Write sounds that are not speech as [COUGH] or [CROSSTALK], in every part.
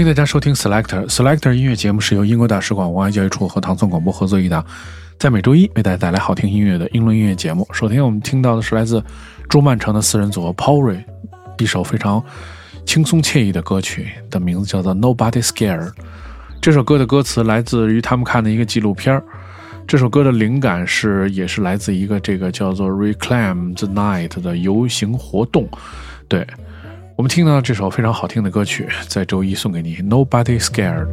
欢迎大家收听 Selector Selector 音乐节目，是由英国大使馆文化教育处和唐宋广播合作一档，在每周一为大家带来好听音乐的英伦音乐节目。首先，我们听到的是来自朱曼城的四人组合 p o r y 一首非常轻松惬意的歌曲，的名字叫做 Nobody Scare。这首歌的歌词来自于他们看的一个纪录片儿这首歌的灵感是也是来自一个这个叫做 Reclaim the Night 的游行活动，对。我们听到这首非常好听的歌曲，在周一送给你。Nobody scared。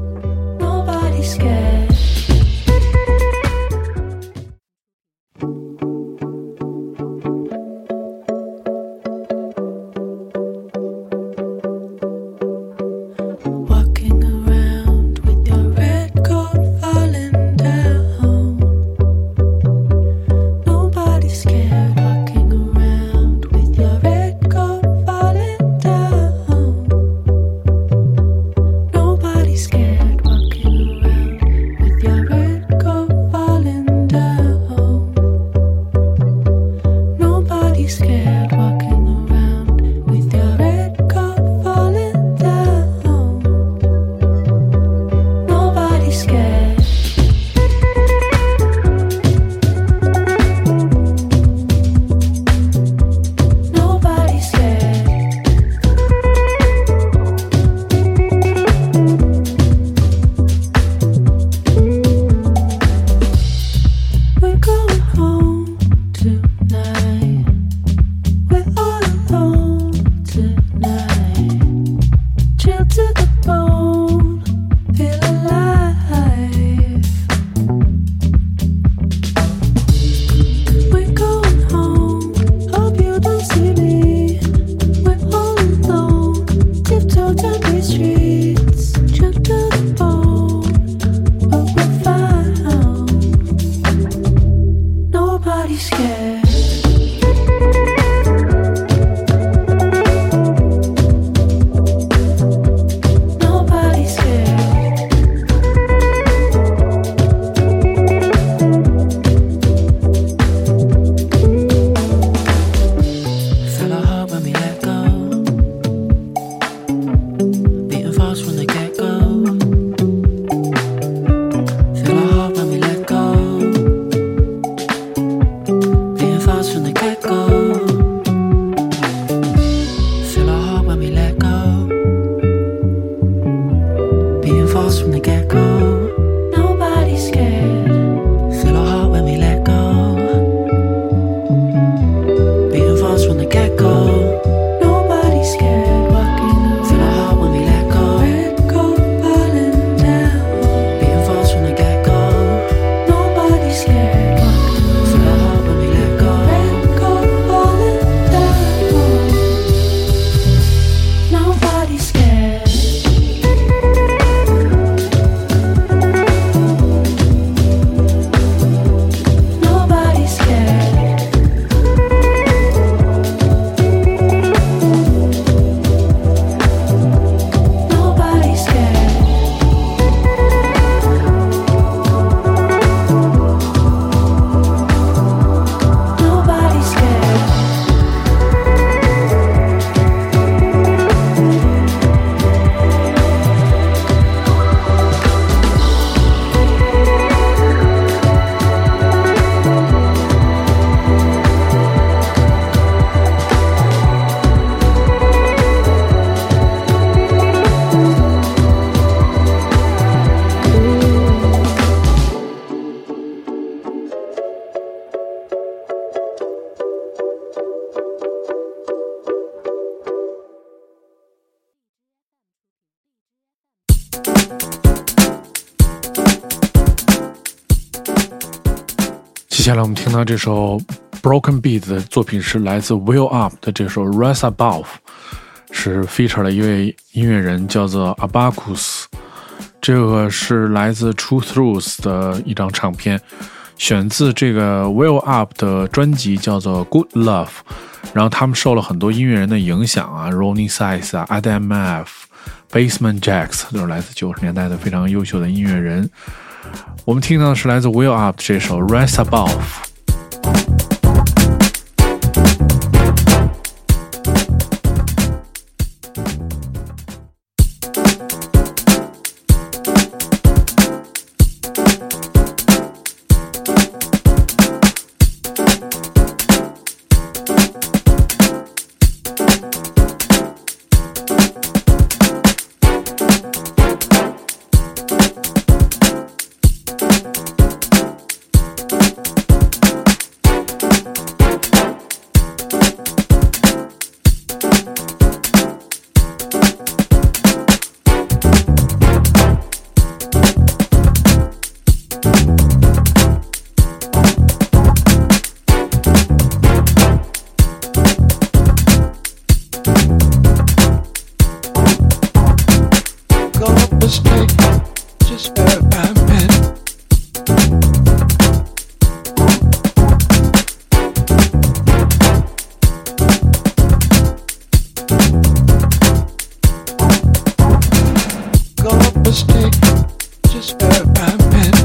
Oh. 接下来我们听到这首 Broken Beat 的作品是来自 Will Up 的这首 Rise Above，是 feature 了一位音乐人叫做 Abacus，这个是来自 True Truths 的一张唱片，选自这个 Will Up 的专辑叫做 Good Love，然后他们受了很多音乐人的影响啊，Ronnie Size 啊，Adam F Basement Jacks 都是来自九十年代的非常优秀的音乐人。我们听到的是来自 Will Up 这首 Rise Above。mistake, just where I meant.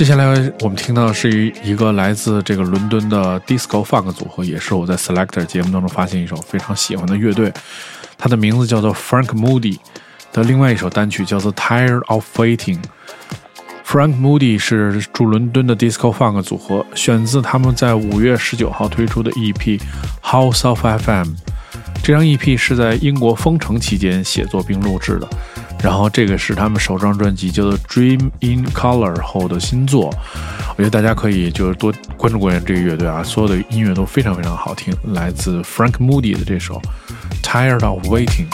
接下来我们听到的是一一个来自这个伦敦的 disco funk 组合，也是我在 Selector 节目当中发现一首非常喜欢的乐队，它的名字叫做 Frank Moody 的另外一首单曲叫做 Tired of Waiting。Frank Moody 是驻伦敦的 disco funk 组合，选自他们在五月十九号推出的 EP House of FM。这张 EP 是在英国封城期间写作并录制的。然后这个是他们首张专辑叫做《Dream in Color》后的新作，我觉得大家可以就是多关注关注这个乐队啊，所有的音乐都非常非常好听，来自 Frank Moody 的这首《Tired of Waiting》。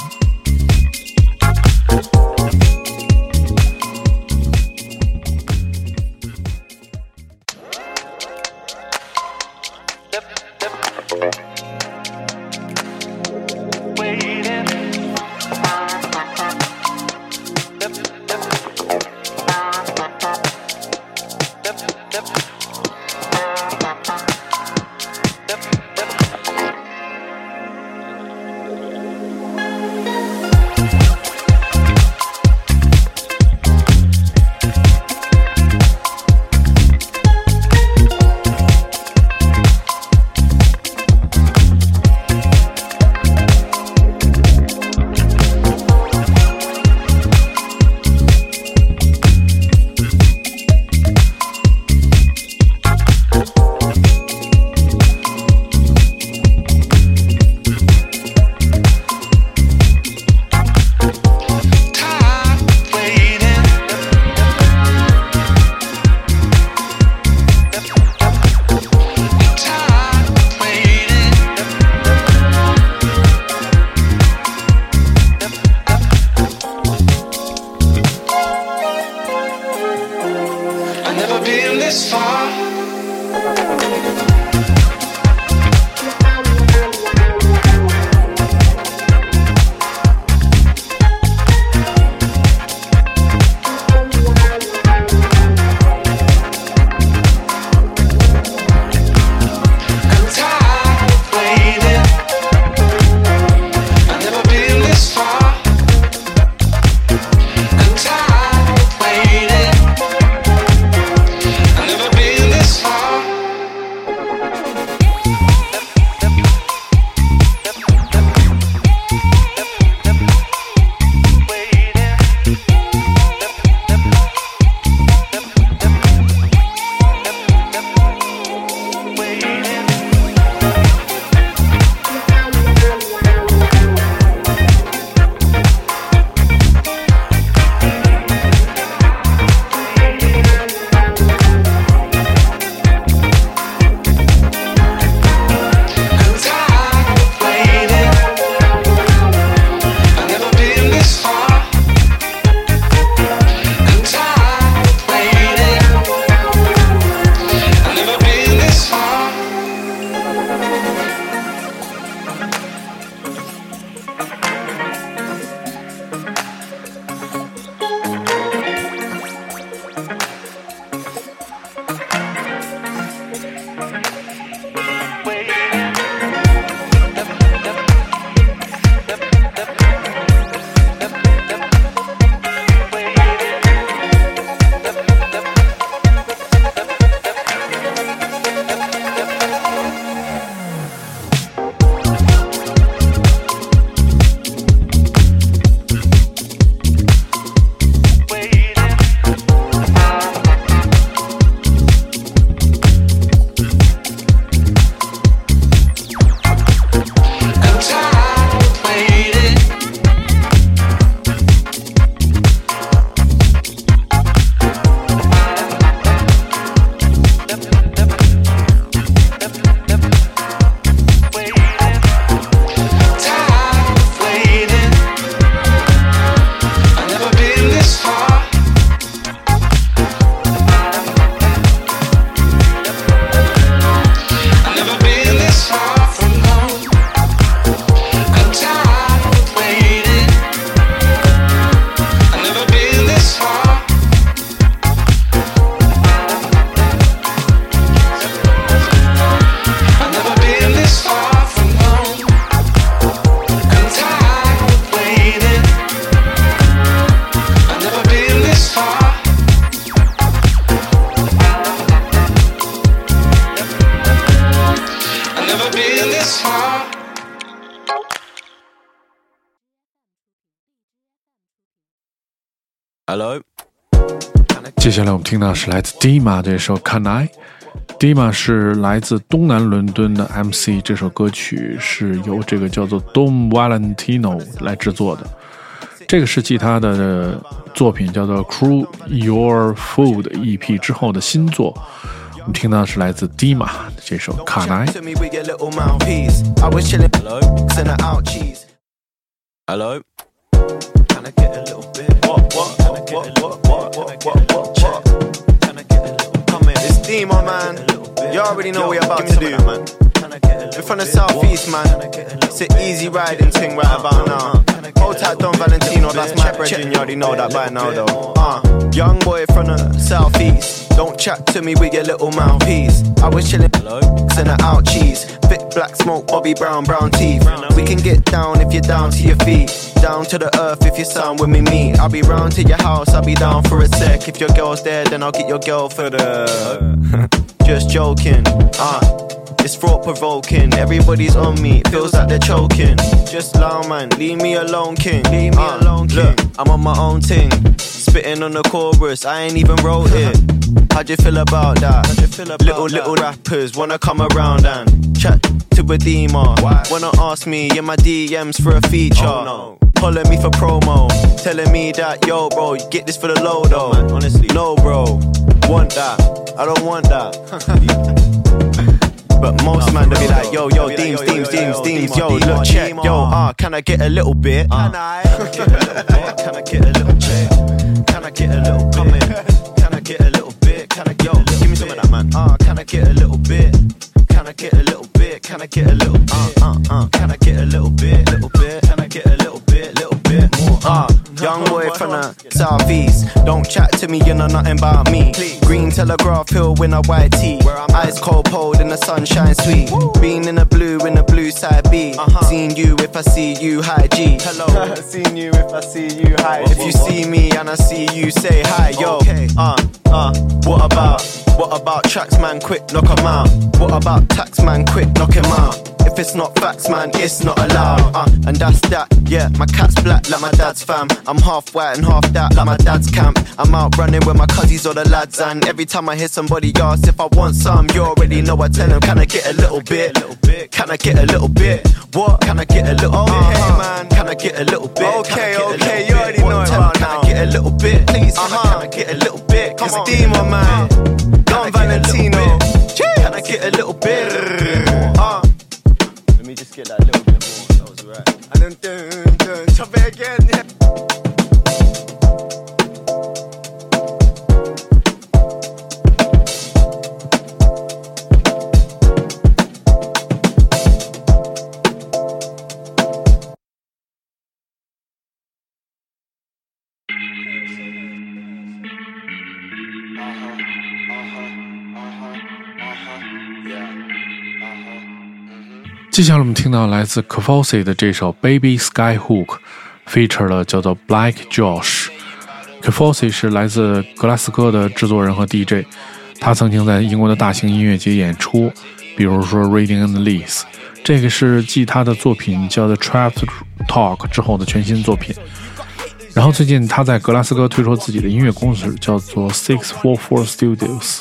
Hello。接下来我们听到是来自 Dima 这首 Can I。Dima 是来自东南伦敦的 MC，这首歌曲是由这个叫做 Dom Valentino 来制作的。这个是继他的作品叫做 Crew Your Food EP 之后的新作。我们听到是来自 Dima 这首 Can I。Hello。Can I get a little bit? What, what, what, what, what, what, what, what, what, what? Can I get a little bit? Come in. It's Demo, man. You already know what we're about to do, man. We're from the southeast, man. It's an easy riding thing right about now. Hold tight, Don Valentino, that's my brethren. You already know that by now, though. Uh, young boy from the southeast. Don't chat to me with your little mouthpiece. I was chilling in the out cheese. Thick black smoke, Bobby Brown, brown teeth. We can get down if you're down to your feet. Down to the earth if you sound with me meet. I'll be round to your house, I'll be down for a sec. If your girl's there, then I'll get your girl for the. [LAUGHS] Just joking. Uh. It's thought provoking. Everybody's on me, feels like they're choking. Just loud man, leave me alone, king. Leave me uh, alone, king. Look, I'm on my own thing. Spitting on the chorus, I ain't even wrote it. How'd you feel about that? Feel about little, that? little rappers wanna come around and chat to a demon. Wanna ask me in my DMs for a feature. Oh, no. Calling me for promo, telling me that, yo, bro, you get this for the low though. Man, honestly, no, bro, want that. I don't want that. [LAUGHS] But most man they be like, yo, yo, Deems, Deems, Deems, Deems, yo, look, check, yo, ah, can I get a little bit? Can I? Can I get a little check? Can I get a little comment? Can I get a little bit? Can I get, yo, give me some of that, man. Ah, can I get a little bit? Can I get a little bit? Can I get a little bit? Uh, uh, uh. Can I get a little bit? Little bit? Can I get a little bit? Little bit more? Ah. Young [LAUGHS] boy from the southeast. Don't chat to me, you know nothing about me. Green Telegraph Hill in a white tee. Ice cold pole in the sunshine sweet. Being in the blue in the blue side B. Uh-huh. Seeing you if I see you, hi G. Hello. [LAUGHS] Seen you if I see you, hi. If you see me and I see you, say hi, yo. Uh, uh, what about? What about tracks, man? Quick, knock 'em out. What about tax, man? Quick, knock him out. If it's not facts, man, it's not allowed. Uh, and that's that. Yeah, my cat's black like my dad's fam. I'm half white and half that like my dad's camp. I'm out running with my cousins or the lads, and every time I hear somebody ask if I want some, you already know I tell them, can I get a little bit? Can I get a little bit? What? Can I get a little bit? Hey man, can I get a little bit? Okay, okay, you already know it now. Can I get a little bit? Please, uh-huh. can I get a little bit? Come on, Demon man, Don Valentino. Can I get a little bit? Uh. Just get that little bit more. That was right. And then dun, dun, chop it again. 接下来我们听到来自 k f o s i 的这首《Baby Skyhook》，feature 了叫做 Black Josh。k f o s i 是来自格拉斯哥的制作人和 DJ，他曾经在英国的大型音乐节演出，比如说 Reading and Leeds。这个是继他的作品叫做《Trap Talk》之后的全新作品。然后最近他在格拉斯哥推出自己的音乐公司，叫做 Six Four Four Studios。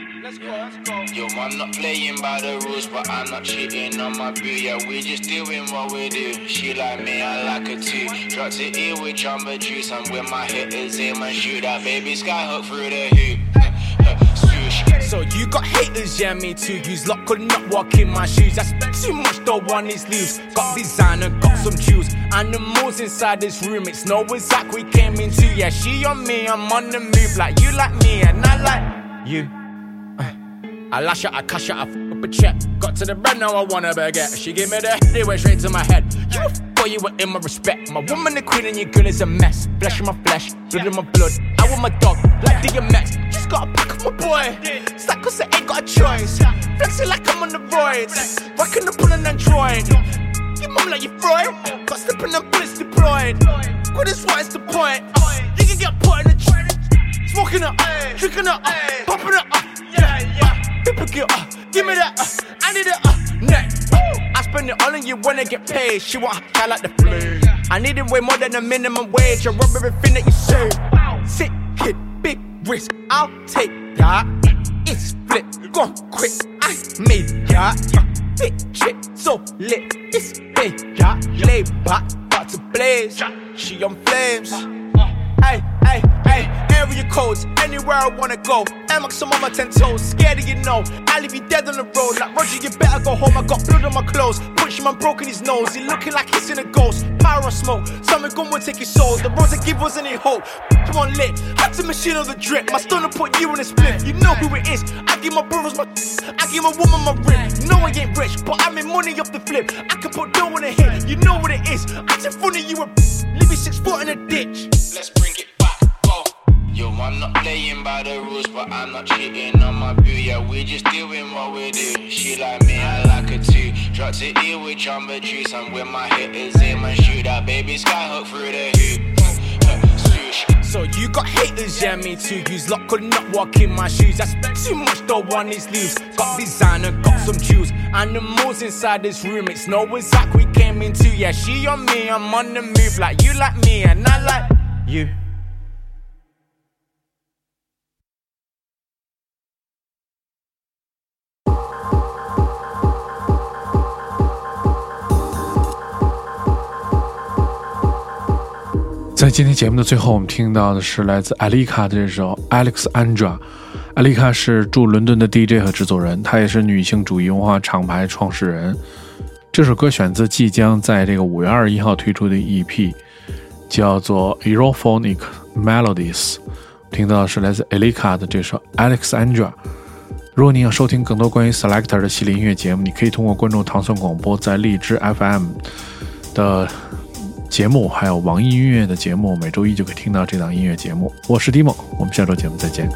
Sweat. Yeah, yeah. Let's go, let's go. Yo, I'm not playing by the rules, but I'm not cheating on my boo. Yeah, we just doing what we do. She like me, I like her too. Dropped it here with jumbo juice. I'm with my hitters, aim and shoot that baby skyhook through the hoop. So you got haters, yeah, me too. You's lot could not walk in my shoes. I spent too much, don't want these loose. Got designer, got some jewels. Animals inside this room, it's no exact we came into. Yeah, she on me, I'm on the move. Like you like me, and I like you. I lash it, I cash it, I f up a check. Got to the bread, now I want a baguette. She gave me the head, it went straight to my head. You got you were in my respect. My woman the queen and your girl is a mess. Flesh in my flesh, blood in my blood. I want my dog, like DMX. Just gotta pack up my boy. Like cause I ain't got a choice. Flexing like I'm on the roids. Rocking up on an android. Your mom like you Freud. Got slipping and bullets deployed. What is what is the point? You can get put in the tree. Smoking uh, drinking uh, popping uh, yeah, yeah. Get, uh, give me that, uh, I need it, uh, neck. I spend it all on you when I get paid. She want high like the flame. I need it way more than a minimum wage. I rub everything that you say. Sick kid, big risk. I'll take that. It's flip, gone quick. I made that. Big chick, so lit. It's big, yeah. Lay back, about to blaze. She on flames. Hey, hey, hey, area codes, anywhere I wanna go. Amex, I'm on my ten toes, scared of you know. I leave you dead on the road, like Roger, you better go home. I got blood on my clothes. Punch man broken his nose, he looking like he's in a ghost. Pyro smoke, something gun will take his soul. The roads I give us any hope. Come on, lit, had to machine on the drip. My stunner put you in a split, you know who it is. I give my brothers my, I give my woman my rip. No, I ain't rich, but I make money off the flip. I can put dough in a hit, you know what it is. I'm in front of you, a leave you six foot in a ditch. Let's bring it. Yo, I'm not playing by the rules, but I'm not cheating on my boo. Yeah, we just doing what we do. She like me, I like her too. Drop to ear with jumbo juice. I'm with my hitters, aim and shoot that baby skyhook through the hoop. So you got haters, yeah, me too. Use luck could not walk in my shoes. I spent too much, don't want these leaves. Got designer, got some juice. Animals inside this room, it's no exact we came into. Yeah, she on me, I'm on the move. Like you like me, and I like you. 在今天节目的最后，我们听到的是来自艾丽卡的这首《Alexandra》。艾丽卡是驻伦敦的 DJ 和制作人，她也是女性主义文化厂牌创始人。这首歌选自即将在这个五月二十一号推出的 EP，叫做《Europhonic Melodies》。听到的是来自艾丽卡的这首《Alexandra》。如果你想收听更多关于 Selector 的系列音乐节目，你可以通过关注唐宋广播在荔枝 FM 的。节目还有网易音乐的节目，每周一就可以听到这档音乐节目。我是 Dimo，我们下周节目再见。